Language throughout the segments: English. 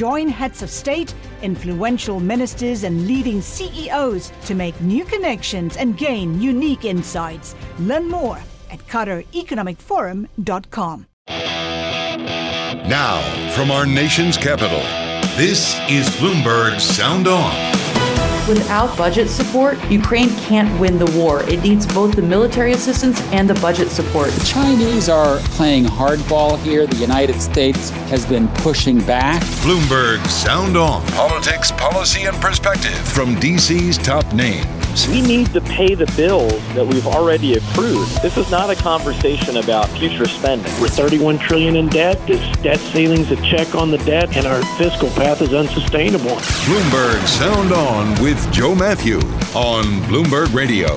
Join heads of state, influential ministers, and leading CEOs to make new connections and gain unique insights. Learn more at QatarEconomicForum.com. Now, from our nation's capital, this is Bloomberg Sound On. Without budget support, Ukraine can't win the war. It needs both the military assistance and the budget support. The Chinese are playing hardball here. The United States has been pushing back. Bloomberg Sound On. Politics, policy, and perspective from DC's top names. We need to pay the bills that we've already accrued. This is not a conversation about future spending. We're 31 trillion in debt. This debt ceiling's a check on the debt, and our fiscal path is unsustainable. Bloomberg Sound On with Joe Mathieu on Bloomberg Radio.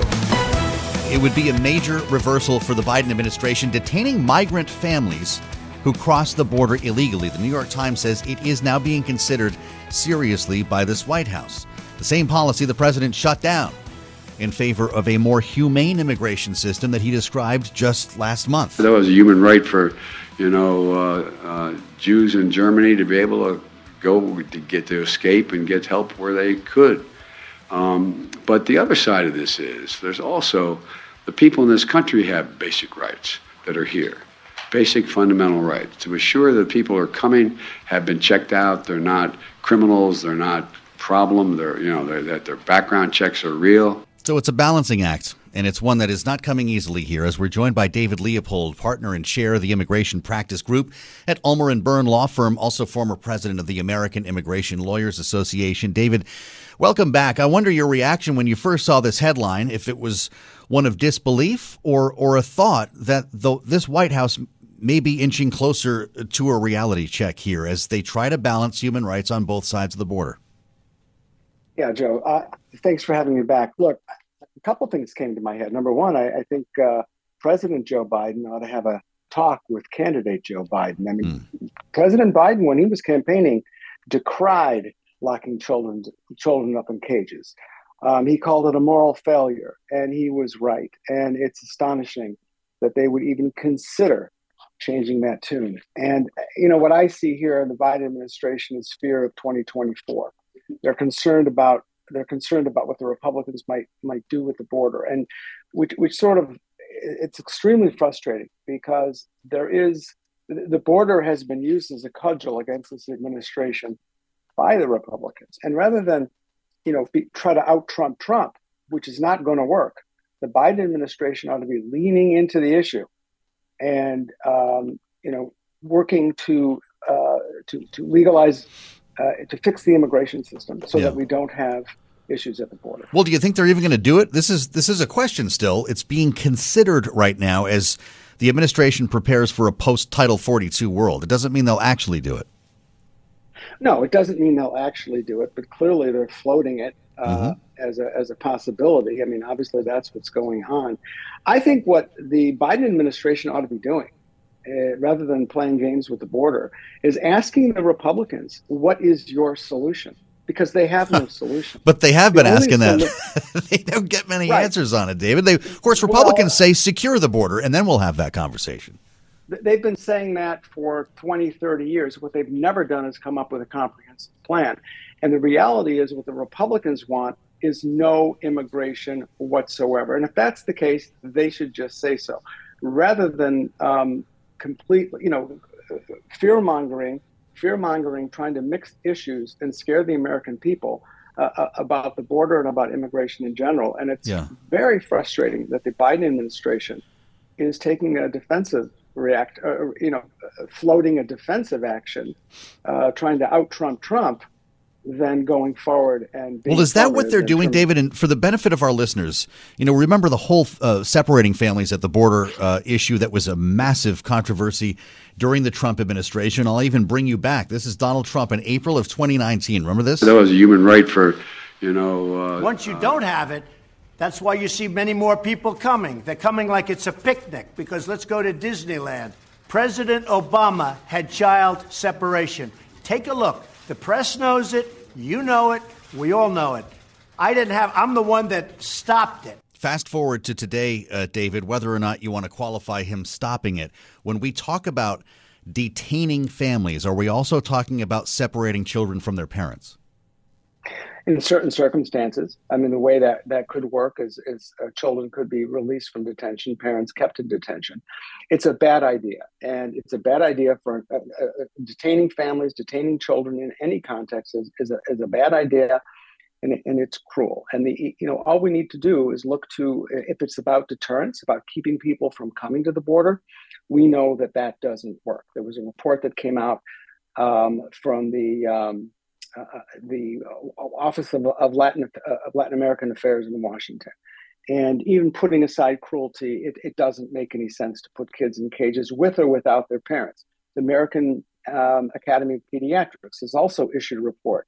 It would be a major reversal for the Biden administration detaining migrant families who cross the border illegally. The New York Times says it is now being considered seriously by this White House. The same policy the president shut down in favor of a more humane immigration system that he described just last month. That was a human right for, you know, uh, uh, Jews in Germany to be able to go to get to escape and get help where they could. Um, but the other side of this is there's also the people in this country have basic rights that are here, basic fundamental rights to assure that people are coming, have been checked out, they're not criminals, they're not problem, they're you know they're, that their background checks are real. So it's a balancing act, and it's one that is not coming easily here. As we're joined by David Leopold, partner and chair of the Immigration Practice Group at Ulmer and Berne Law Firm, also former president of the American Immigration Lawyers Association. David, welcome back. I wonder your reaction when you first saw this headline, if it was one of disbelief or or a thought that the, this White House may be inching closer to a reality check here as they try to balance human rights on both sides of the border. Yeah, Joe. Uh, thanks for having me back. Look, a couple things came to my head. Number one, I, I think uh, President Joe Biden ought to have a talk with candidate Joe Biden. I mean, mm. President Biden, when he was campaigning, decried locking children children up in cages. Um, he called it a moral failure, and he was right. And it's astonishing that they would even consider changing that tune. And you know what I see here in the Biden administration is fear of 2024. They're concerned about they're concerned about what the Republicans might might do with the border, and which which sort of it's extremely frustrating because there is the border has been used as a cudgel against this administration by the Republicans, and rather than you know be, try to out Trump Trump, which is not going to work, the Biden administration ought to be leaning into the issue and um, you know working to uh, to to legalize uh, to fix the immigration system so yeah. that we don't have issues at the border. Well, do you think they're even going to do it? This is this is a question still. It's being considered right now as the administration prepares for a post Title 42 world. It doesn't mean they'll actually do it. No, it doesn't mean they'll actually do it, but clearly they're floating it uh, mm-hmm. as a as a possibility. I mean, obviously that's what's going on. I think what the Biden administration ought to be doing uh, rather than playing games with the border, is asking the Republicans, what is your solution? Because they have no solution. but they have been asking that. they don't get many right. answers on it, David. They, of course, Republicans well, say secure the border, and then we'll have that conversation. They've been saying that for 20, 30 years. What they've never done is come up with a comprehensive plan. And the reality is, what the Republicans want is no immigration whatsoever. And if that's the case, they should just say so rather than um, completely, you know, fear mongering, fear mongering, trying to mix issues and scare the American people uh, uh, about the border and about immigration in general. And it's yeah. very frustrating that the Biden administration is taking a defensive react, uh, you know, floating a defensive action, uh, trying to out Trump Trump, than going forward and well is that what they're doing david? And for the benefit of our listeners you know remember the whole uh, separating families at the border uh, issue that was a massive controversy during the trump administration. I'll even bring you back. This is donald trump in april of 2019 remember this? That was a human right for you know uh, once you don't have it that's why you see many more people coming. They're coming like it's a picnic because let's go to disneyland. President obama had child separation. Take a look the press knows it. You know it. We all know it. I didn't have, I'm the one that stopped it. Fast forward to today, uh, David, whether or not you want to qualify him stopping it. When we talk about detaining families, are we also talking about separating children from their parents? In certain circumstances. I mean, the way that that could work is, is uh, children could be released from detention, parents kept in detention. It's a bad idea, and it's a bad idea for uh, uh, uh, detaining families, detaining children in any context is, is, a, is a bad idea. And, and it's cruel. And the you know all we need to do is look to if it's about deterrence, about keeping people from coming to the border. We know that that doesn't work. There was a report that came out um, from the um, uh, the Office of, of Latin of Latin American Affairs in Washington. And even putting aside cruelty, it, it, doesn't make any sense to put kids in cages with or without their parents. The American um, Academy of Pediatrics has also issued a report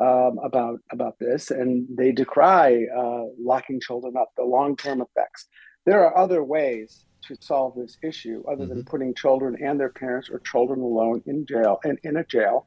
um, about about this, and they decry uh, locking children up, the long term effects. There are other ways to solve this issue other mm-hmm. than putting children and their parents or children alone in jail and in a jail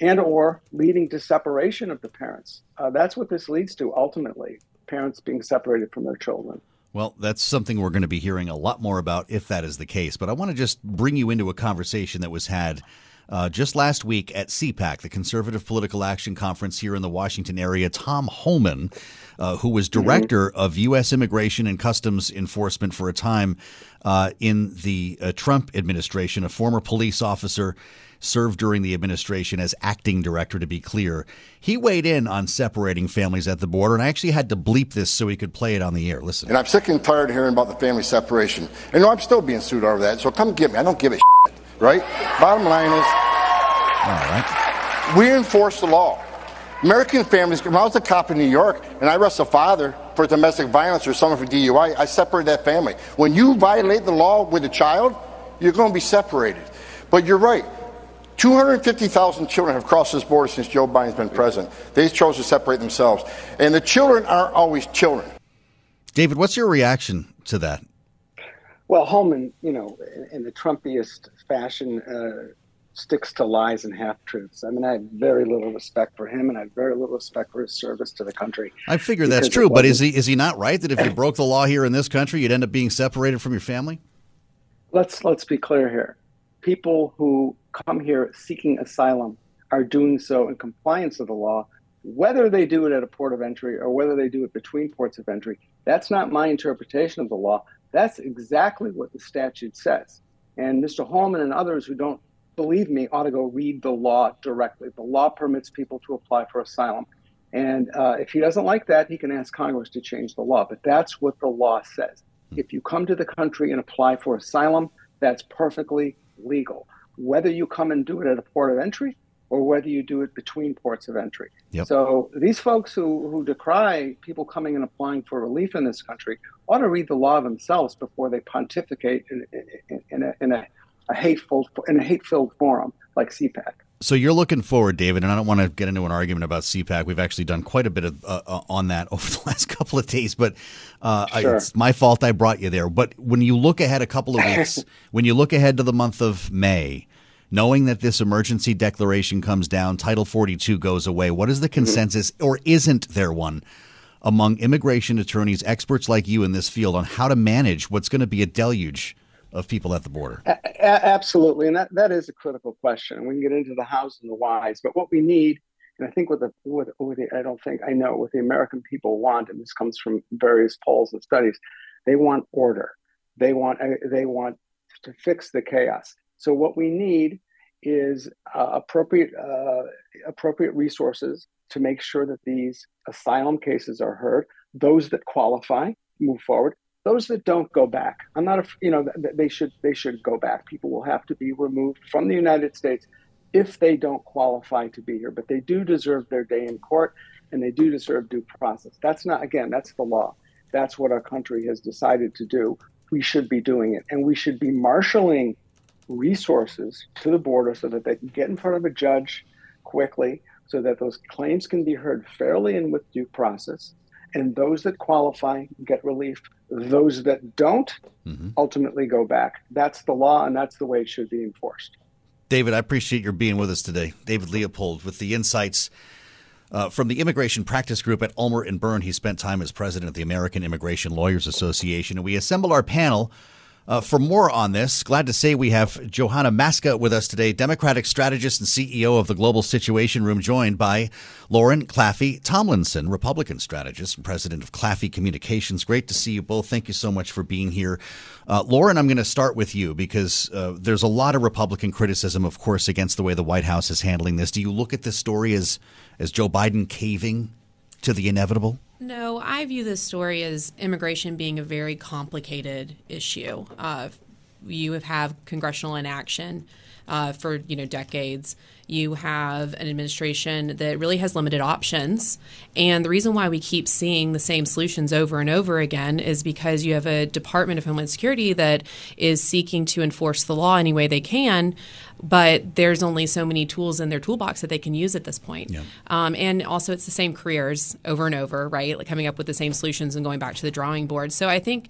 and or leading to separation of the parents. Uh, that's what this leads to ultimately, parents being separated from their children. Well, that's something we're going to be hearing a lot more about if that is the case. But I want to just bring you into a conversation that was had uh, just last week at CPAC, the Conservative Political Action Conference here in the Washington area. Tom Homan, uh, who was mm-hmm. director mm-hmm. of U.S. Immigration and Customs Enforcement for a time uh, in the uh, Trump administration, a former police officer served during the administration as acting director, to be clear. He weighed in on separating families at the border, and I actually had to bleep this so he could play it on the air. Listen. And I'm sick and tired of hearing about the family separation. And no, I'm still being sued over that, so come get me. I don't give a shit, right? Bottom line is, all right. We enforce the law. American families, when I was a cop in New York and I arrest a father for domestic violence or someone for DUI, I separate that family. When you violate the law with a child, you're going to be separated. But you're right. 250,000 children have crossed this border since Joe Biden's been president. They chose to separate themselves. And the children aren't always children. David, what's your reaction to that? Well, Homan, you know, in the Trumpiest fashion, uh, sticks to lies and half truths. I mean, I have very little respect for him, and I have very little respect for his service to the country. I figure that's true, but is he is he not right that if you broke the law here in this country, you'd end up being separated from your family? Let's let's be clear here. People who come here seeking asylum are doing so in compliance with the law, whether they do it at a port of entry or whether they do it between ports of entry. That's not my interpretation of the law. That's exactly what the statute says. And Mr. Homan and others who don't believe me ought to go read the law directly. The law permits people to apply for asylum. And uh, if he doesn't like that, he can ask Congress to change the law. But that's what the law says. If you come to the country and apply for asylum, that's perfectly legal whether you come and do it at a port of entry or whether you do it between ports of entry. Yep. So these folks who, who decry people coming and applying for relief in this country ought to read the law themselves before they pontificate in, in, in, a, in a, a, hateful in a hate-filled forum like CPAC. So you're looking forward, David, and I don't want to get into an argument about CPAC. We've actually done quite a bit of uh, uh on that over the last couple of days, but uh, sure. it's my fault I brought you there. But when you look ahead a couple of weeks, when you look ahead to the month of May, knowing that this emergency declaration comes down, Title 42 goes away, what is the mm-hmm. consensus, mm-hmm. or isn't there one? Among immigration attorneys, experts like you in this field, on how to manage what's going to be a deluge of people at the border? A- absolutely, and that, that is a critical question. We can get into the hows and the whys, but what we need, and I think what the, what the I don't think I know what the American people want, and this comes from various polls and studies, they want order. They want uh, they want to fix the chaos. So what we need is uh, appropriate uh, appropriate resources to make sure that these asylum cases are heard. Those that qualify move forward Those that don't go back, I'm not a, you know, they should they should go back. People will have to be removed from the United States if they don't qualify to be here, but they do deserve their day in court and they do deserve due process. That's not again, that's the law. That's what our country has decided to do. We should be doing it and we should be marshaling resources to the border so that they can get in front of a judge quickly so that those claims can be heard fairly and with due process. And those that qualify get relief. Those that don't mm-hmm. ultimately go back. That's the law, and that's the way it should be enforced. David, I appreciate your being with us today. David Leopold with the insights uh, from the Immigration Practice Group at Ulmer and Berne. He spent time as president of the American Immigration Lawyers Association. And we assemble our panel uh, for more on this, glad to say we have Johanna Maska with us today, Democratic strategist and CEO of the Global Situation Room, joined by Lauren Claffey Tomlinson, Republican strategist and president of Claffey Communications. Great to see you both. Thank you so much for being here. Uh, Lauren, I'm going to start with you because uh, there's a lot of Republican criticism, of course, against the way the White House is handling this. Do you look at this story as as Joe Biden caving to the inevitable? No, I view this story as immigration being a very complicated issue. Uh, you have congressional inaction uh, for you know decades. You have an administration that really has limited options, and the reason why we keep seeing the same solutions over and over again is because you have a Department of Homeland Security that is seeking to enforce the law any way they can, but there's only so many tools in their toolbox that they can use at this point. Yeah. Um, and also, it's the same careers over and over, right? Like coming up with the same solutions and going back to the drawing board. So I think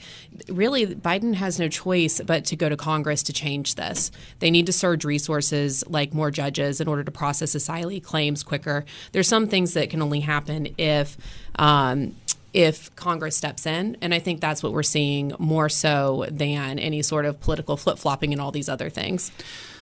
really Biden has no choice but to go to Congress to change this. They need to surge resources like more judges in order to process asylum claims quicker. There's some things that can only happen if. Um, if Congress steps in. And I think that's what we're seeing more so than any sort of political flip flopping and all these other things.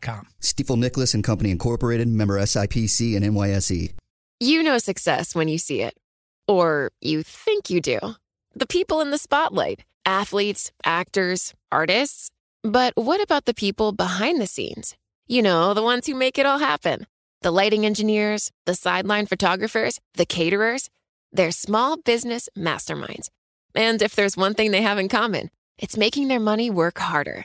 com. Stifel Nicolaus and Company Incorporated, member SIPC and NYSE. You know success when you see it. Or you think you do. The people in the spotlight athletes, actors, artists. But what about the people behind the scenes? You know, the ones who make it all happen the lighting engineers, the sideline photographers, the caterers. They're small business masterminds. And if there's one thing they have in common, it's making their money work harder.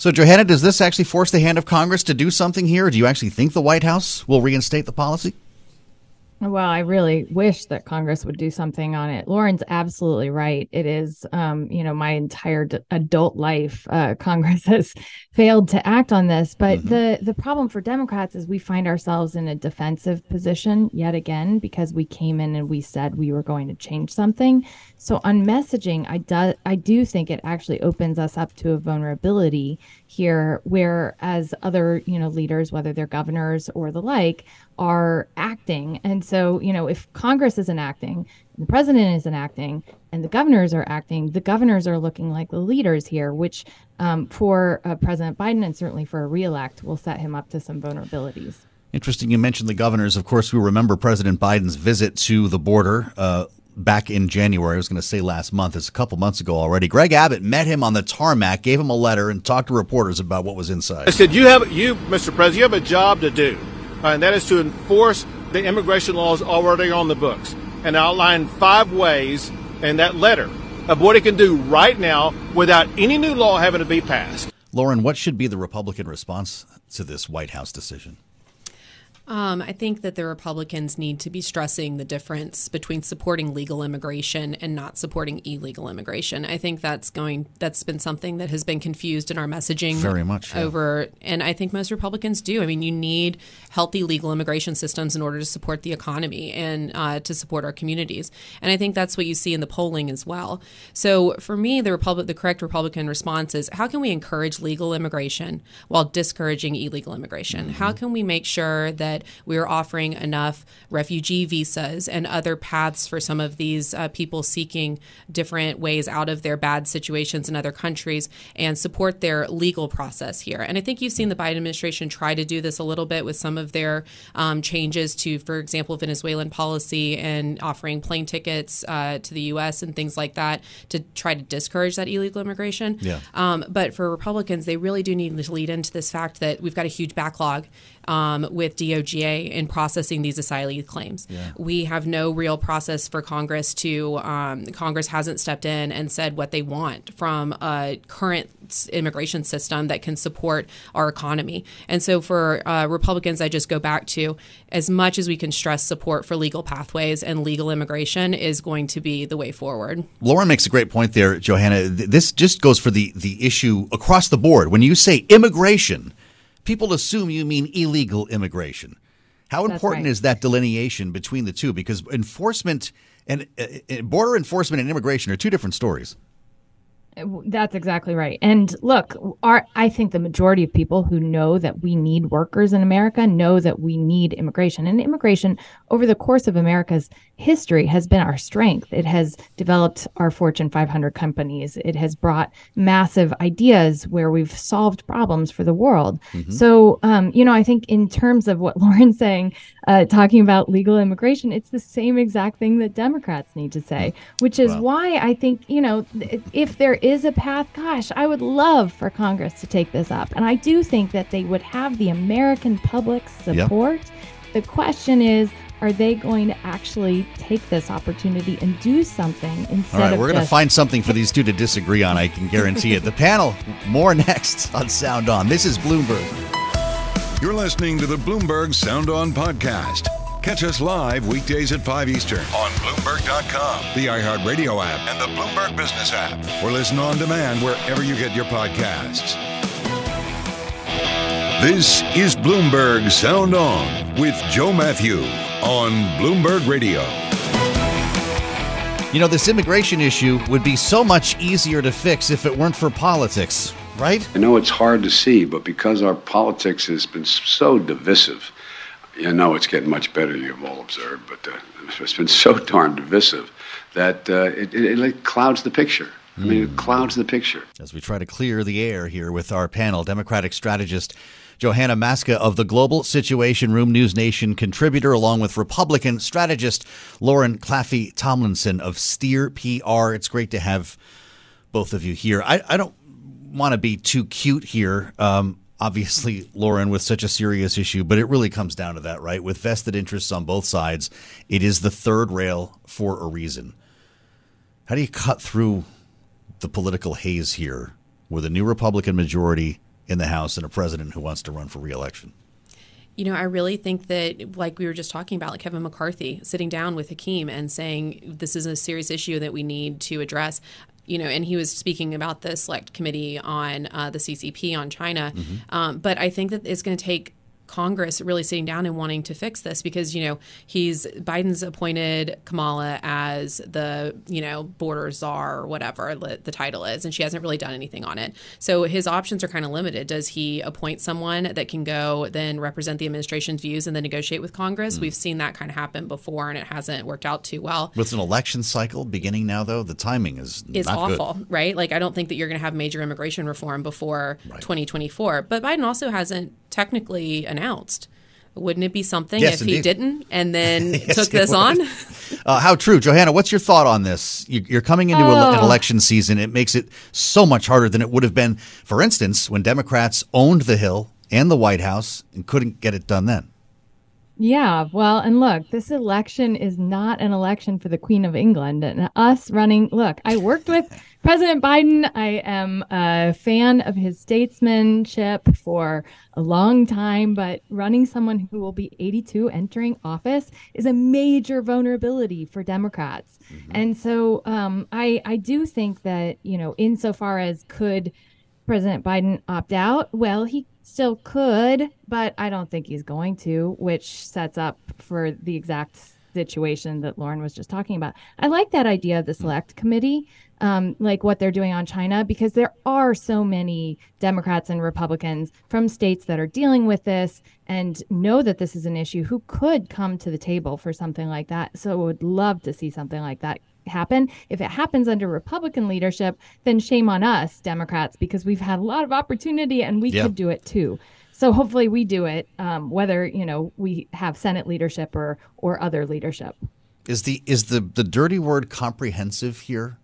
So, Johanna, does this actually force the hand of Congress to do something here? Do you actually think the White House will reinstate the policy? Well, I really wish that Congress would do something on it. Lauren's absolutely right. It is, um, you know, my entire d- adult life, uh, Congress has failed to act on this. But mm-hmm. the the problem for Democrats is we find ourselves in a defensive position yet again because we came in and we said we were going to change something. So on messaging, I do I do think it actually opens us up to a vulnerability here, whereas other you know leaders, whether they're governors or the like, are acting. And so, you know, if Congress isn't acting, the president isn't acting, and the governors are acting, the governors are looking like the leaders here, which um, for uh, President Biden and certainly for a reelect will set him up to some vulnerabilities. Interesting. You mentioned the governors. Of course, we remember President Biden's visit to the border uh, back in January. I was going to say last month. It's a couple months ago already. Greg Abbott met him on the tarmac, gave him a letter, and talked to reporters about what was inside. I said, "You have you, Mr. President, you have a job to do." Uh, and that is to enforce the immigration law is already on the books and outlined five ways in that letter of what it can do right now without any new law having to be passed. Lauren, what should be the Republican response to this White House decision? Um, I think that the Republicans need to be stressing the difference between supporting legal immigration and not supporting illegal immigration. I think that's going that's been something that has been confused in our messaging very much yeah. over, and I think most Republicans do. I mean, you need healthy legal immigration systems in order to support the economy and uh, to support our communities, and I think that's what you see in the polling as well. So for me, the Republic, the correct Republican response is how can we encourage legal immigration while discouraging illegal immigration? Mm-hmm. How can we make sure that that we are offering enough refugee visas and other paths for some of these uh, people seeking different ways out of their bad situations in other countries and support their legal process here. And I think you've seen the Biden administration try to do this a little bit with some of their um, changes to, for example, Venezuelan policy and offering plane tickets uh, to the U.S. and things like that to try to discourage that illegal immigration. Yeah. Um, but for Republicans, they really do need to lead into this fact that we've got a huge backlog um, with DOJ in processing these asylee claims. Yeah. We have no real process for Congress to, um, Congress hasn't stepped in and said what they want from a current immigration system that can support our economy. And so for uh, Republicans, I just go back to as much as we can stress support for legal pathways and legal immigration is going to be the way forward. Lauren makes a great point there, Johanna. This just goes for the, the issue across the board. When you say immigration, people assume you mean illegal immigration. How important right. is that delineation between the two? Because enforcement and uh, border enforcement and immigration are two different stories. That's exactly right. And look, our I think the majority of people who know that we need workers in America know that we need immigration. And immigration over the course of America's history has been our strength. It has developed our Fortune 500 companies. It has brought massive ideas where we've solved problems for the world. Mm-hmm. So, um, you know, I think in terms of what Lauren's saying, uh, talking about legal immigration, it's the same exact thing that Democrats need to say, which is wow. why I think, you know, if there is a path, gosh, I would love for Congress to take this up. And I do think that they would have the American public's support. Yep. The question is, are they going to actually take this opportunity and do something instead All right, of we're going to find something for these two to disagree on. I can guarantee it. The panel, more next on Sound On. This is Bloomberg. You're listening to the Bloomberg Sound On podcast. Catch us live weekdays at 5 Eastern on Bloomberg.com, the iHeartRadio app, and the Bloomberg Business app, or listen on demand wherever you get your podcasts. This is Bloomberg Sound On with Joe Mathieu on Bloomberg Radio. You know, this immigration issue would be so much easier to fix if it weren't for politics, right? I know it's hard to see, but because our politics has been so divisive, I know it's getting much better, you've all observed, but uh, it's been so darn divisive that uh, it, it, it clouds the picture. I mean, it clouds the picture. As we try to clear the air here with our panel, Democratic strategist Johanna Maska of the Global Situation Room News Nation contributor, along with Republican strategist Lauren Claffey Tomlinson of Steer PR. It's great to have both of you here. I, I don't want to be too cute here. Um, obviously, Lauren, with such a serious issue, but it really comes down to that, right? With vested interests on both sides, it is the third rail for a reason. How do you cut through the political haze here with a new Republican majority in the House and a president who wants to run for reelection? You know, I really think that, like we were just talking about, like Kevin McCarthy sitting down with Hakeem and saying this is a serious issue that we need to address. You know, and he was speaking about the select committee on uh, the CCP on China. Mm-hmm. Um, but I think that it's going to take Congress really sitting down and wanting to fix this because you know he's Biden's appointed Kamala as the you know border czar or whatever the title is, and she hasn't really done anything on it. So his options are kind of limited. Does he appoint someone that can go then represent the administration's views and then negotiate with Congress? Mm. We've seen that kind of happen before, and it hasn't worked out too well. With an election cycle beginning now, though, the timing is is awful, good. right? Like I don't think that you're going to have major immigration reform before right. 2024. But Biden also hasn't technically announced. Wouldn't it be something yes, if indeed. he didn't and then yes, took this on? uh, how true, Johanna? What's your thought on this? You're coming into oh. an election season. It makes it so much harder than it would have been, for instance, when Democrats owned the Hill and the White House and couldn't get it done then. Yeah, well, and look, this election is not an election for the Queen of England and us running. Look, I worked with President Biden. I am a fan of his statesmanship for a long time, but running someone who will be 82 entering office is a major vulnerability for Democrats. Mm-hmm. And so um, I, I do think that, you know, insofar as could President Biden opt out, well, he still could, but I don't think he's going to, which sets up for the exact situation that Lauren was just talking about. I like that idea of the hmm. select committee, um, like what they're doing on China, because there are so many Democrats and Republicans from states that are dealing with this and know that this is an issue who could come to the table for something like that. So would love to see something like that happen. If it happens under Republican leadership, then shame on us, Democrats, because we've had a lot of opportunity and we could do it too. So hopefully we do it, um, whether you know we have Senate leadership or or other leadership. Is the is the the dirty word comprehensive here?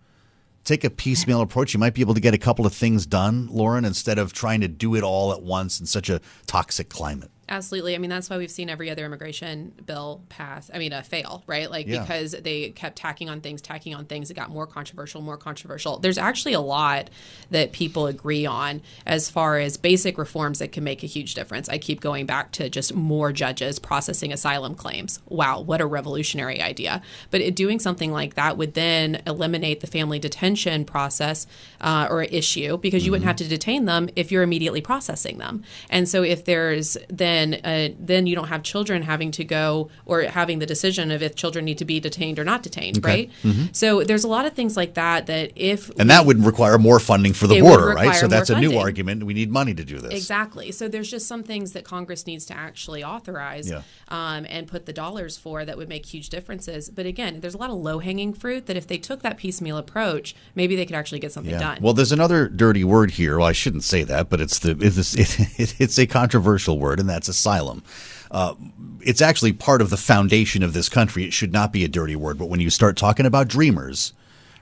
Take a piecemeal approach. You might be able to get a couple of things done, Lauren, instead of trying to do it all at once in such a toxic climate. Absolutely. I mean, that's why we've seen every other immigration bill pass, I mean, uh, fail, right? Like, yeah. because they kept tacking on things, tacking on things. It got more controversial, more controversial. There's actually a lot that people agree on as far as basic reforms that can make a huge difference. I keep going back to just more judges processing asylum claims. Wow, what a revolutionary idea. But it, doing something like that would then eliminate the family detention process uh, or issue because you mm-hmm. wouldn't have to detain them if you're immediately processing them. And so if there's then then uh, then you don't have children having to go or having the decision of if children need to be detained or not detained, okay. right? Mm-hmm. So there's a lot of things like that that if and we, that would require more funding for the border, right? So that's a new argument. We need money to do this. Exactly. So there's just some things that Congress needs to actually authorize yeah. um, and put the dollars for that would make huge differences. But again, there's a lot of low hanging fruit that if they took that piecemeal approach, maybe they could actually get something yeah. done. Well, there's another dirty word here. Well, I shouldn't say that, but it's the it's, it, it's a controversial word, and that's asylum. Uh, it's actually part of the foundation of this country. It should not be a dirty word, but when you start talking about dreamers,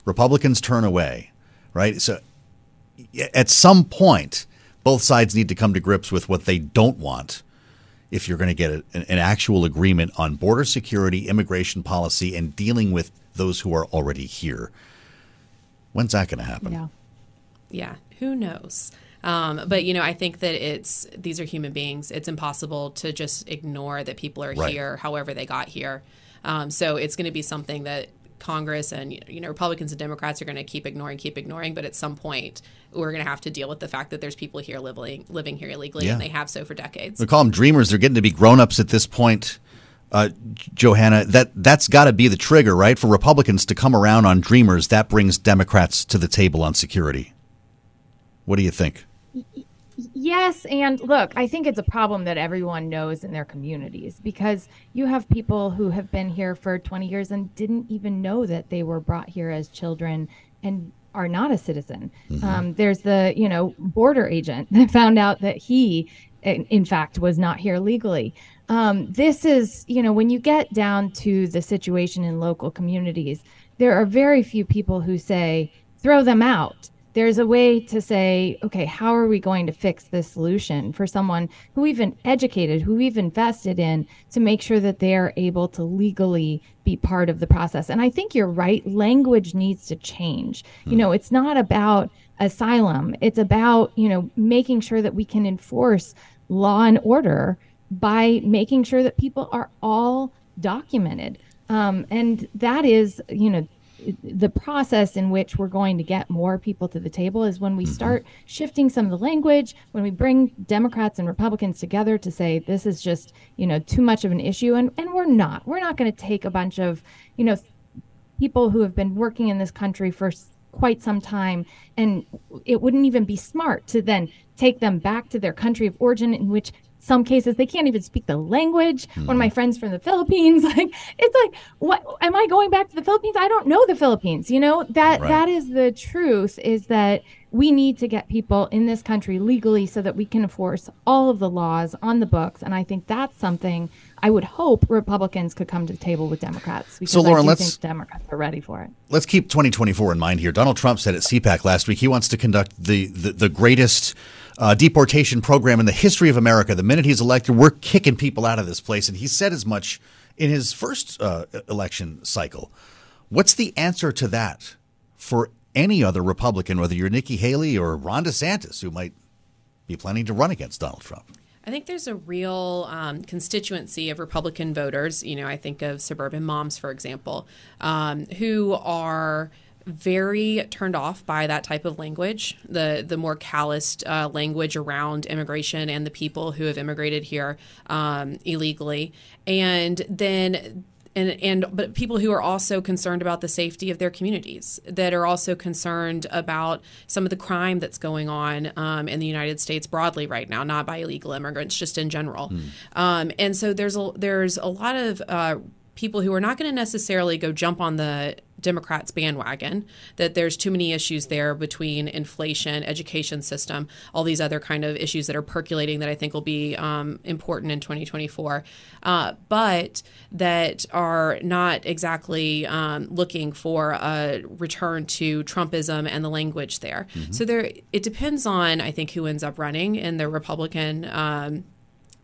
Republicans turn away, right? So at some point, both sides need to come to grips with what they don't want if you're going to get a, an actual agreement on border security, immigration policy, and dealing with those who are already here. When's that going to happen? Yeah. Yeah. Who knows? Um, but you know, I think that it's these are human beings. It's impossible to just ignore that people are right. here, however they got here. Um, so it's going to be something that Congress and you know Republicans and Democrats are going to keep ignoring, keep ignoring. But at some point, we're going to have to deal with the fact that there's people here living living here illegally, yeah. and they have so for decades. We call them dreamers. They're getting to be grown ups at this point. Uh, Johanna, that that's got to be the trigger, right? For Republicans to come around on dreamers, that brings Democrats to the table on security. What do you think? Yes, and look, I think it's a problem that everyone knows in their communities because you have people who have been here for 20 years and didn't even know that they were brought here as children and are not a citizen. Mm-hmm. Um, there's the, you know, border agent that found out that he, in fact, was not here legally. Um, this is, you know, when you get down to the situation in local communities, there are very few people who say, throw them out there's a way to say, okay, how are we going to fix this solution for someone who we've educated, who we've invested in to make sure that they are able to legally be part of the process? And I think you're right. Language needs to change. Mm. You know, it's not about asylum, it's about, you know, making sure that we can enforce law and order by making sure that people are all documented. Um, and that is, you know, the process in which we're going to get more people to the table is when we mm-hmm. start shifting some of the language, when we bring Democrats and Republicans together to say this is just, you know, too much of an issue. And, and we're not. We're not going to take a bunch of, you know, people who have been working in this country for quite some time and it wouldn't even be smart to then take them back to their country of origin in which some cases they can't even speak the language. Mm. One of my hmm. friends from the Philippines, like it's like, what am I going back to the Philippines? I don't know the Philippines. You know that right. that is the truth. Is that we need to get people in this country legally so that we can enforce all of the laws on the books. And I think that's something I would hope Republicans could come to the table with Democrats. Because so, Lauren, I think Democrats are ready for it. Let's keep 2024 in mind here. Donald Trump said at CPAC last week he wants to conduct the the, the greatest uh, deportation program in the history of America. The minute he's elected, we're kicking people out of this place. And he said as much in his first uh, election cycle. What's the answer to that for any other Republican, whether you're Nikki Haley or Ron DeSantis, who might be planning to run against Donald Trump? I think there's a real um, constituency of Republican voters. You know, I think of suburban moms, for example, um, who are very turned off by that type of language, the the more calloused uh, language around immigration and the people who have immigrated here um, illegally, and then and and but people who are also concerned about the safety of their communities that are also concerned about some of the crime that's going on um, in the United States broadly right now, not by illegal immigrants, just in general. Mm. Um, and so there's a there's a lot of uh, people who are not going to necessarily go jump on the Democrats bandwagon, that there's too many issues there between inflation, education system, all these other kind of issues that are percolating that I think will be um, important in 2024, uh, but that are not exactly um, looking for a return to Trumpism and the language there. Mm-hmm. So there, it depends on I think who ends up running in the Republican. Um,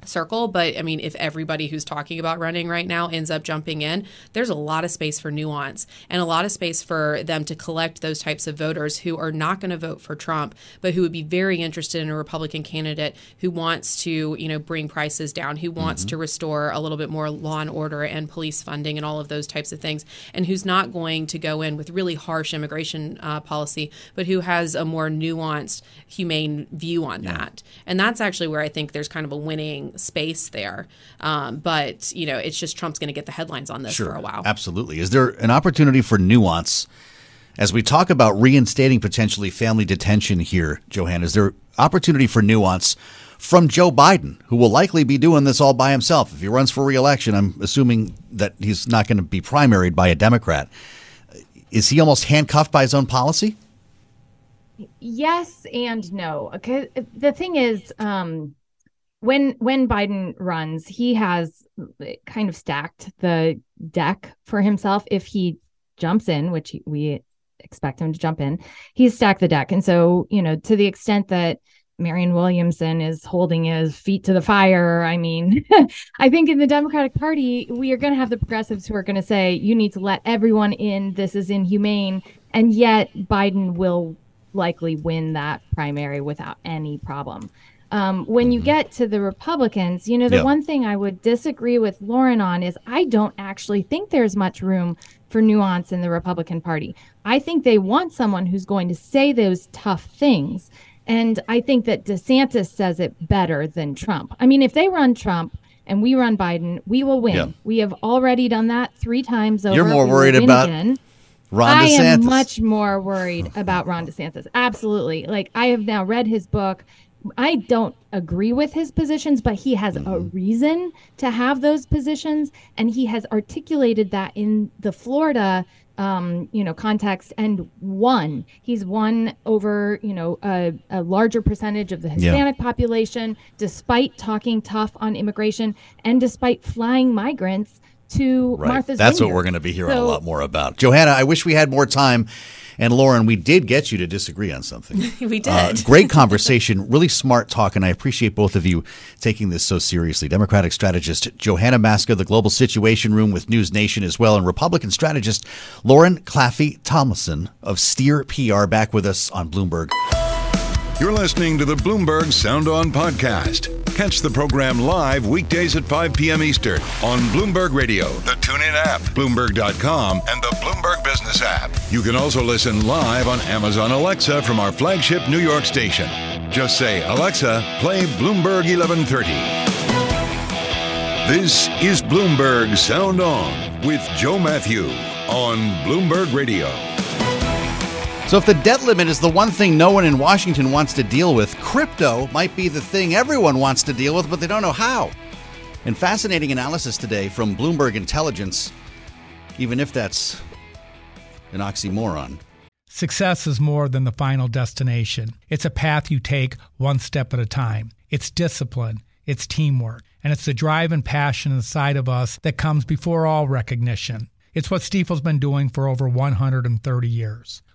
circle but i mean if everybody who's talking about running right now ends up jumping in there's a lot of space for nuance and a lot of space for them to collect those types of voters who are not going to vote for Trump but who would be very interested in a republican candidate who wants to you know bring prices down who wants mm-hmm. to restore a little bit more law and order and police funding and all of those types of things and who's not going to go in with really harsh immigration uh, policy but who has a more nuanced humane view on yeah. that and that's actually where i think there's kind of a winning space there. Um, but you know, it's just Trump's going to get the headlines on this sure, for a while. Absolutely. Is there an opportunity for nuance as we talk about reinstating potentially family detention here, Johanna? Is there opportunity for nuance? From Joe Biden, who will likely be doing this all by himself. If he runs for reelection, I'm assuming that he's not going to be primaried by a Democrat. Is he almost handcuffed by his own policy? Yes and no. Okay. The thing is, um, when when Biden runs, he has kind of stacked the deck for himself. If he jumps in, which we expect him to jump in, he's stacked the deck. And so, you know, to the extent that Marianne Williamson is holding his feet to the fire. I mean, I think in the Democratic Party, we are going to have the progressives who are going to say, you need to let everyone in. This is inhumane. And yet, Biden will likely win that primary without any problem. Um, when you mm-hmm. get to the Republicans, you know, the one thing I would disagree with Lauren on is I don't actually think there's much room for nuance in the Republican Party. I think they want someone who's going to say those tough things. And I think that DeSantis says it better than Trump. I mean, if they run Trump, and we run Biden, we will win. Yeah. We have already done that three times over. You're more worried about again. Ron DeSantis. I am much more worried about Ron DeSantis. Absolutely. Like I have now read his book. I don't agree with his positions, but he has mm-hmm. a reason to have those positions, and he has articulated that in the Florida, um, you know, context and won. He's won over, you know, a, a larger percentage of the Hispanic yeah. population, despite talking tough on immigration and despite flying migrants to right. Martha's. That's Vineyard. what we're going to be hearing so, a lot more about. Johanna, I wish we had more time and Lauren, we did get you to disagree on something. we did. Uh, great conversation, really smart talk, and I appreciate both of you taking this so seriously. Democratic strategist Johanna Maska, the Global Situation Room with News Nation as well, and Republican strategist Lauren Claffey Tomlinson of Steer PR back with us on Bloomberg. You're listening to the Bloomberg Sound On podcast. Catch the program live weekdays at 5 p.m. Eastern on Bloomberg Radio, the TuneIn app, Bloomberg.com, and the Bloomberg Business app. You can also listen live on Amazon Alexa from our flagship New York station. Just say, Alexa, play Bloomberg 1130. This is Bloomberg Sound On with Joe Mathieu on Bloomberg Radio. So, if the debt limit is the one thing no one in Washington wants to deal with, crypto might be the thing everyone wants to deal with, but they don't know how. And fascinating analysis today from Bloomberg Intelligence, even if that's an oxymoron. Success is more than the final destination. It's a path you take one step at a time. It's discipline, it's teamwork, and it's the drive and passion inside of us that comes before all recognition. It's what Stifel's been doing for over 130 years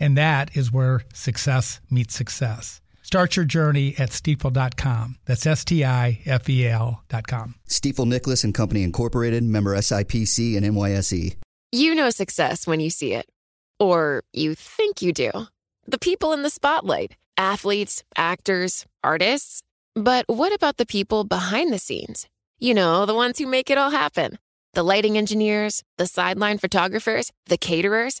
And that is where success meets success. Start your journey at stifel.com. That's S T I F E L.com. Stifel Nicolaus and Company Incorporated, member SIPC and NYSE. You know success when you see it. Or you think you do. The people in the spotlight athletes, actors, artists. But what about the people behind the scenes? You know, the ones who make it all happen the lighting engineers, the sideline photographers, the caterers.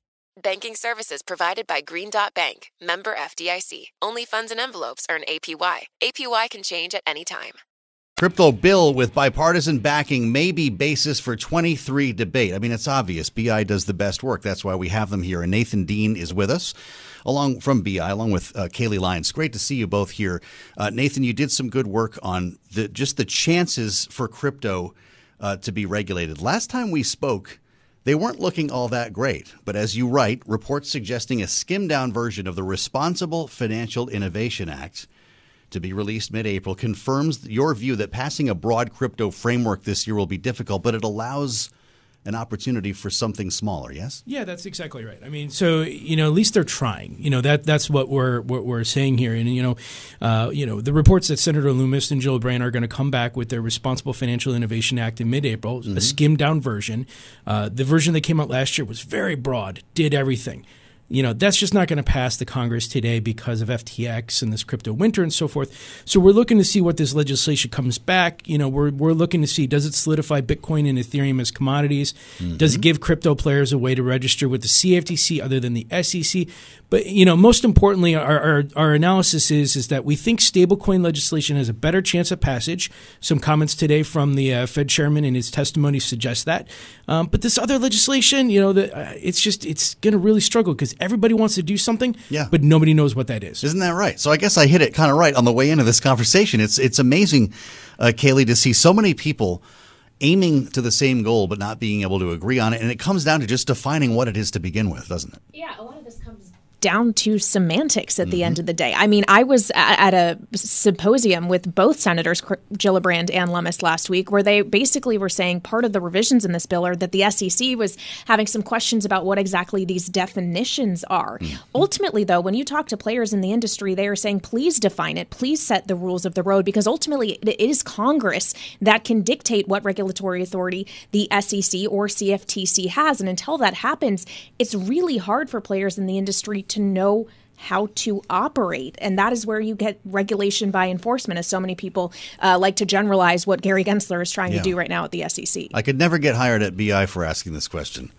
Banking services provided by Green Dot Bank, member FDIC. Only funds and envelopes earn APY. APY can change at any time. Crypto bill with bipartisan backing may be basis for 23 debate. I mean, it's obvious. BI does the best work. That's why we have them here. And Nathan Dean is with us, along from BI, along with uh, Kailey Leinz. Great to see you both here. Uh, Nathan, you did some good work on the just the chances for crypto uh, to be regulated. Last time we spoke, they weren't looking all that great. But as you write, reports suggesting a skimmed down version of the Responsible Financial Innovation Act to be released mid April confirms your view that passing a broad crypto framework this year will be difficult, but it allows an opportunity for something smaller. Yes. Yeah, that's exactly right. I mean, so you know, at least they're trying. You know, that that's what we're what we're saying here. And you know, uh, you know, the reports that Senator Lummis and Gillibrand are going to come back with their Responsible Financial Innovation Act in mid-April, mm-hmm. a skimmed down version. Uh, the version that came out last year was very broad, did everything you know that's just not going to pass the Congress today because of FTX and this crypto winter and so forth. So we're looking to see what this legislation comes back. You know, we're we're looking to see does it solidify Bitcoin and Ethereum as commodities? Mm-hmm. Does it give crypto players a way to register with the CFTC other than the SEC? But you know, most importantly, our, our, our analysis is is that we think stablecoin legislation has a better chance of passage. Some comments today from the uh, Fed chairman in his testimony suggest that. Um, but this other legislation, you know, the, uh, it's just it's going to really struggle because everybody wants to do something, yeah. but nobody knows what that is. Isn't that right? So I guess I hit it kind of right on the way into this conversation. It's it's amazing, uh, Kailey, to see so many people aiming to the same goal but not being able to agree on it, and it comes down to just defining what it is to begin with, doesn't it? Yeah, a lot of this comes down to semantics at the mm-hmm. end of the day. I mean, I was at a symposium with both senators, Gillibrand and Lummis, last week, where they basically were saying part of the revisions in this bill are that the SEC was having some questions about what exactly these definitions are. Mm-hmm. Ultimately, though, when you talk to players in the industry, they are saying, please define it, please set the rules of the road, because ultimately it is Congress that can dictate what regulatory authority the SEC or CFTC has. And until that happens, it's really hard for players in the industry to know how to operate. And that is where you get regulation by enforcement, as so many people uh, like to generalize what Gary Gensler is trying yeah. to do right now at the SEC. I could never get hired at BI for asking this question.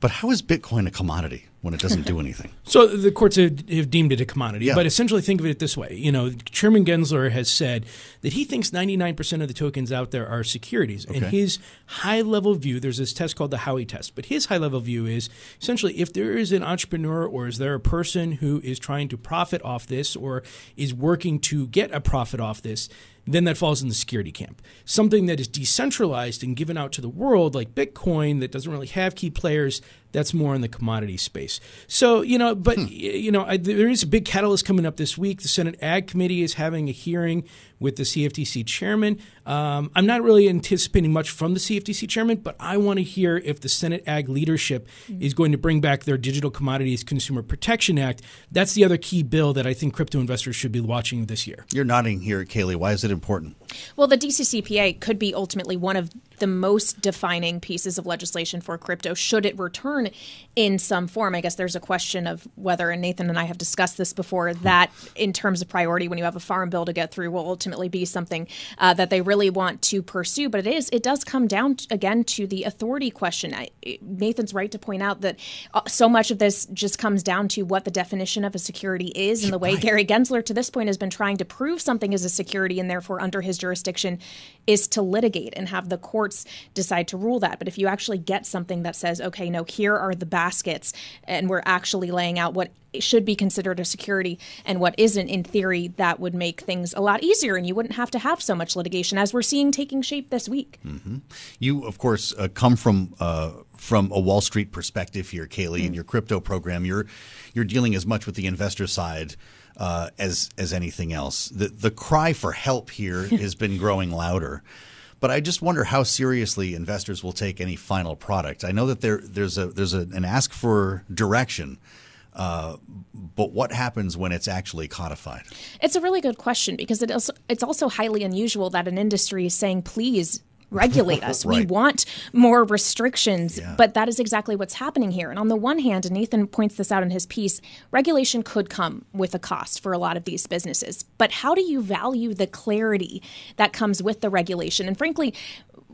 But how is Bitcoin a commodity when it doesn't do anything? so the courts have, have, deemed it a commodity. Yeah. But essentially, think of it this way: you know, Chairman Gensler has said that he thinks 99% of the tokens out there are securities. Okay. And his high-level view, there's this test called the Howey test, but his high-level view is essentially if there is an entrepreneur or is there a person who is trying to profit off this or is working to get a profit off this, then that falls in the security camp. Something that is decentralized and given out to the world, like Bitcoin, that doesn't really have key players, that's more in the commodity space. So, you know, but, hmm. you know, I, there is a big catalyst coming up this week. The Senate Ag Committee is having a hearing with the CFTC chairman. Um, I'm not really anticipating much from the CFTC chairman, but I want to hear if the Senate Ag leadership mm-hmm. is going to bring back their Digital Commodities Consumer Protection Act. That's the other key bill that I think crypto investors should be watching this year. You're nodding here, Kailey. Why is it important? Well, the DCCPA could be ultimately one of the most defining pieces of legislation for crypto should it return in some form. I guess there's a question of whether, and Nathan and I have discussed this before, that in terms of priority, when you have a farm bill to get through, will ultimately ultimately be something uh, that they really want to pursue. But it is it does come down to, again to the authority question. I, Nathan's right to point out that uh, so much of this just comes down to what the definition of a security is, and the way right. Gary Gensler to this point has been trying to prove something is a security, and therefore under his jurisdiction is to litigate and have the courts decide to rule that. But if you actually get something that says, okay, no, here are the baskets, and we're actually laying out what should be considered a security and what isn't in theory that would make things a lot easier and you wouldn't have to have so much litigation as we're seeing taking shape this week mm-hmm. you of course uh, come from uh, from a wall street perspective here kailey mm-hmm. in your crypto program you're you're dealing as much with the investor side uh, as as anything else the the cry for help here has been growing louder but I just wonder how seriously investors will take any final product. I know that there there's a there's a, an ask for direction, uh, but what happens when it's actually codified? It's a really good question because it is, it's also highly unusual that an industry is saying, please regulate us. right. We want more restrictions, yeah. but that is exactly what's happening here. And on the one hand, and Nathan points this out in his piece, regulation could come with a cost for a lot of these businesses. But how do you value the clarity that comes with the regulation? And frankly,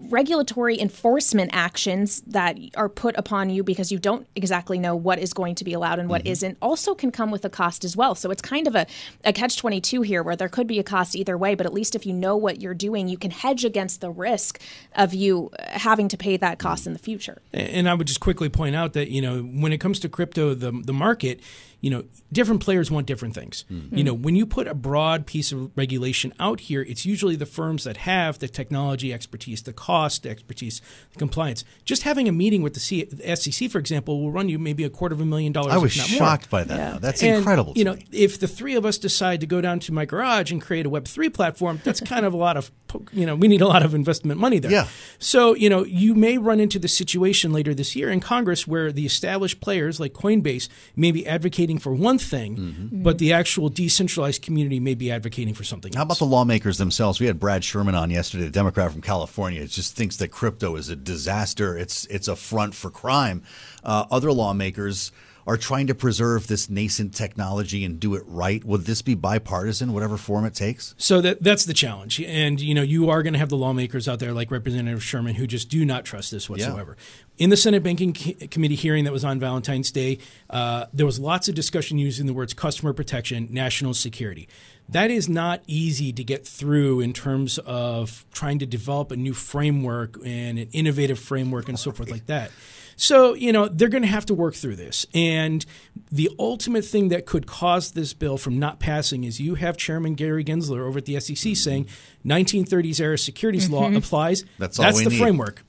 regulatory enforcement actions that are put upon you because you don't exactly know what is going to be allowed and what mm-hmm. not also can come with a cost as well. So it's kind of a, a catch 22 here where there could be a cost either way, but at least if you know what you're doing, you can hedge against the risk of you having to pay that cost in the future. And I would just quickly point out that, you know, when it comes to crypto, the, the market, you know, different players want different things. Mm-hmm. You know, when you put a broad piece of regulation out here, it's usually the firms that have the technology expertise, the cost expertise, the compliance. Just having a meeting with the, C- the SEC, for example, will run you maybe a quarter of a million dollars. I was shocked more. by that. Yeah. That's and, incredible. You know, me. if the three of us decide to go down to my garage and create a Web three platform, that's kind of a lot of you know we need a lot of investment money there. Yeah. So you know you may run into the situation later this year in Congress where the established players like Coinbase may be advocating advocating for one thing, mm-hmm. but the actual decentralized community may be advocating for something How else. about the lawmakers themselves? We had Brad Sherman on yesterday, a Democrat from California. It just thinks that crypto is a disaster. It's it's a front for crime. Uh, other lawmakers are trying to preserve this nascent technology and do it right. Would this be bipartisan, whatever form it takes? So that that's the challenge, and you know you are going to have the lawmakers out there like Representative Sherman who just do not trust this whatsoever. Yeah. In the Senate Banking Committee hearing that was on Valentine's Day, uh, there was lots of discussion using the words customer protection, national security that is not easy to get through in terms of trying to develop a new framework and an innovative framework and so forth like that. So, you know, they're going to have to work through this. And the ultimate thing that could cause this bill from not passing is you have Chairman Gary Gensler over at the SEC saying 1930s era securities mm-hmm. law applies. That's, That's the need. framework.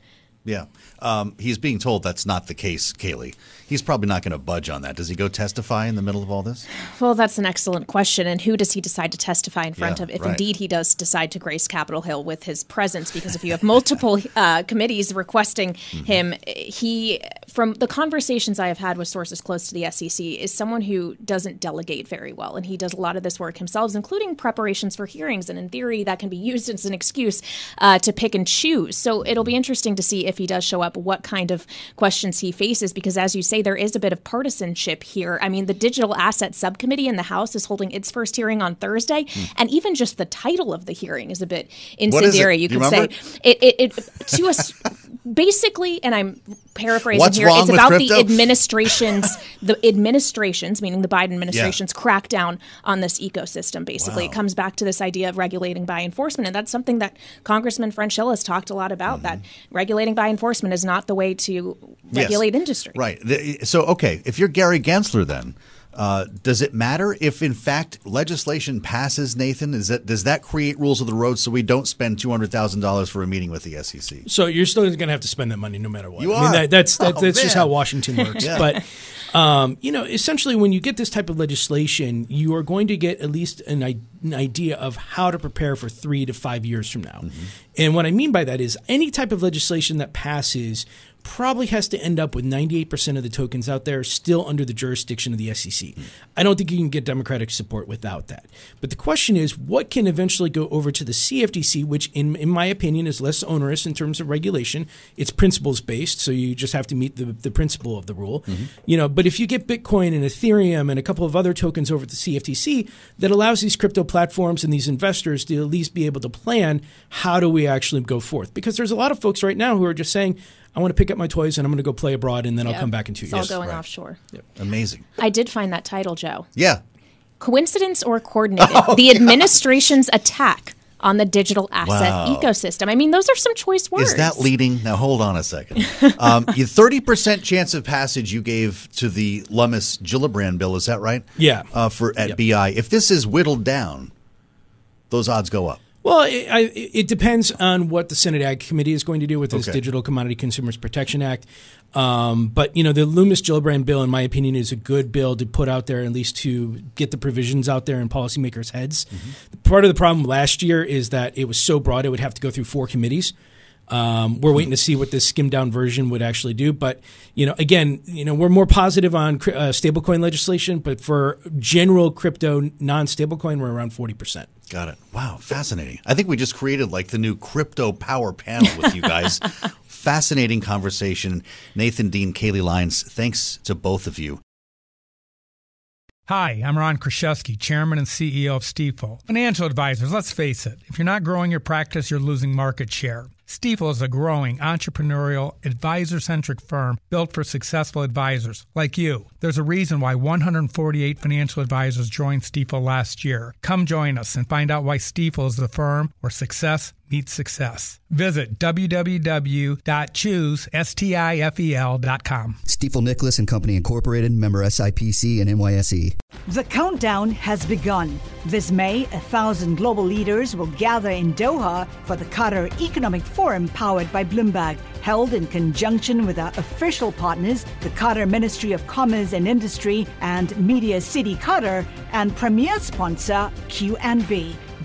Yeah. Um, he's being told that's not the case, Kailey. He's probably not going to budge on that. Does he go testify in the middle of all this? Well, that's an excellent question. And who does he decide to testify in front yeah, of if right. indeed he does decide to grace Capitol Hill with his presence? Because if you have multiple uh, committees requesting mm-hmm. him, he, from the conversations I have had with sources close to the SEC, is someone who doesn't delegate very well. And he does a lot of this work himself, including preparations for hearings. And in theory, that can be used as an excuse uh, to pick and choose. So it'll be interesting to see if he does show up, what kind of questions he faces. Because as you say, say there is a bit of partisanship here. I mean, the Digital Asset Subcommittee in the House is holding its first hearing on Thursday, mm. and even just the title of the hearing is a bit incendiary. You could say it, it, it to us basically, and I'm paraphrasing What's here. It's about the administration's the administration's, meaning the Biden administration's yeah. crackdown on this ecosystem. Basically, wow. it comes back to this idea of regulating by enforcement, and that's something that Congressman French Hill has talked a lot about. Mm-hmm. That regulating by enforcement is not the way to regulate yes. industry. Right. So, okay, if you're Gary Gensler, then uh, does it matter if, in fact, legislation passes, Nathan? Is that does that create rules of the road so we don't spend two hundred thousand dollars for a meeting with the SEC? So you're still going to have to spend that money no matter what. You are. I mean, that, that's that, oh, that's just how Washington works. yeah. But um, you know, essentially, when you get this type of legislation, you are going to get at least an, an idea of how to prepare for three to five years from now. Mm-hmm. And what I mean by that is any type of legislation that passes probably has to end up with 98% of the tokens out there still under the jurisdiction of the SEC. Mm. I don't think you can get Democratic support without that. But the question is, what can eventually go over to the CFTC, which, in, in my opinion, is less onerous in terms of regulation. It's principles based, so you just have to meet the, the principle of the rule. Mm-hmm. You know, but if you get Bitcoin and Ethereum and a couple of other tokens over to the CFTC, that allows these crypto platforms and these investors to at least be able to plan how do we actually go forth. Because there's a lot of folks right now who are just saying, I want to pick up my toys and I'm going to go play abroad and then yep. I'll come back in two it's years. It's all going right. offshore. Yep. Amazing. I did find that title, Joe. Yeah. Coincidence or coordinated? Oh, the administration's attack on the digital asset wow. ecosystem. I mean, those are some choice words. Is that leading? Now, hold on a second. um, 30% chance of passage you gave to the Lummis Gillibrand bill, is that right? Yeah. Uh, for At yep. BI. If this is whittled down, those odds go up. Well, it, I, it, depends on what the Senate Ag Committee is going to do with this okay. Digital Commodity Consumers Protection Act. Um, but you know, the Lummis Gillibrand bill, in my opinion, is a good bill to put out there, at least to get the provisions out there in policymakers' heads. Mm-hmm. Part of the problem last year is that it was so broad; it would have to go through four committees. Um, we're waiting to see what this skimmed down version would actually do. But you know, again, you know, we're more positive on uh, stablecoin legislation, but for general crypto non-stablecoin, we're around forty percent. Got it. Wow, fascinating. I think we just created like the new crypto power panel with you guys. fascinating conversation. Nathan Dean, Kailey Leinz, thanks to both of you. Hi, I'm Ron Kruszewski, Chairman and CEO of Stifel. Financial advisors, let's face it, if you're not growing your practice, you're losing market share. Stifel is a growing, entrepreneurial, advisor centric firm built for successful advisors like you. There's a reason why 148 financial advisors joined Stifel last year. Come join us and find out why Stifel is the firm where success meet success. Visit www.choosestifel.com. Stifel Nicolaus and Company Incorporated, member SIPC and NYSE. The countdown has begun. This May, a thousand global leaders will gather in Doha for the Qatar Economic Forum powered by Bloomberg, held in conjunction with our official partners, the Qatar Ministry of Commerce and Industry and Media City Qatar, and premier sponsor QNB.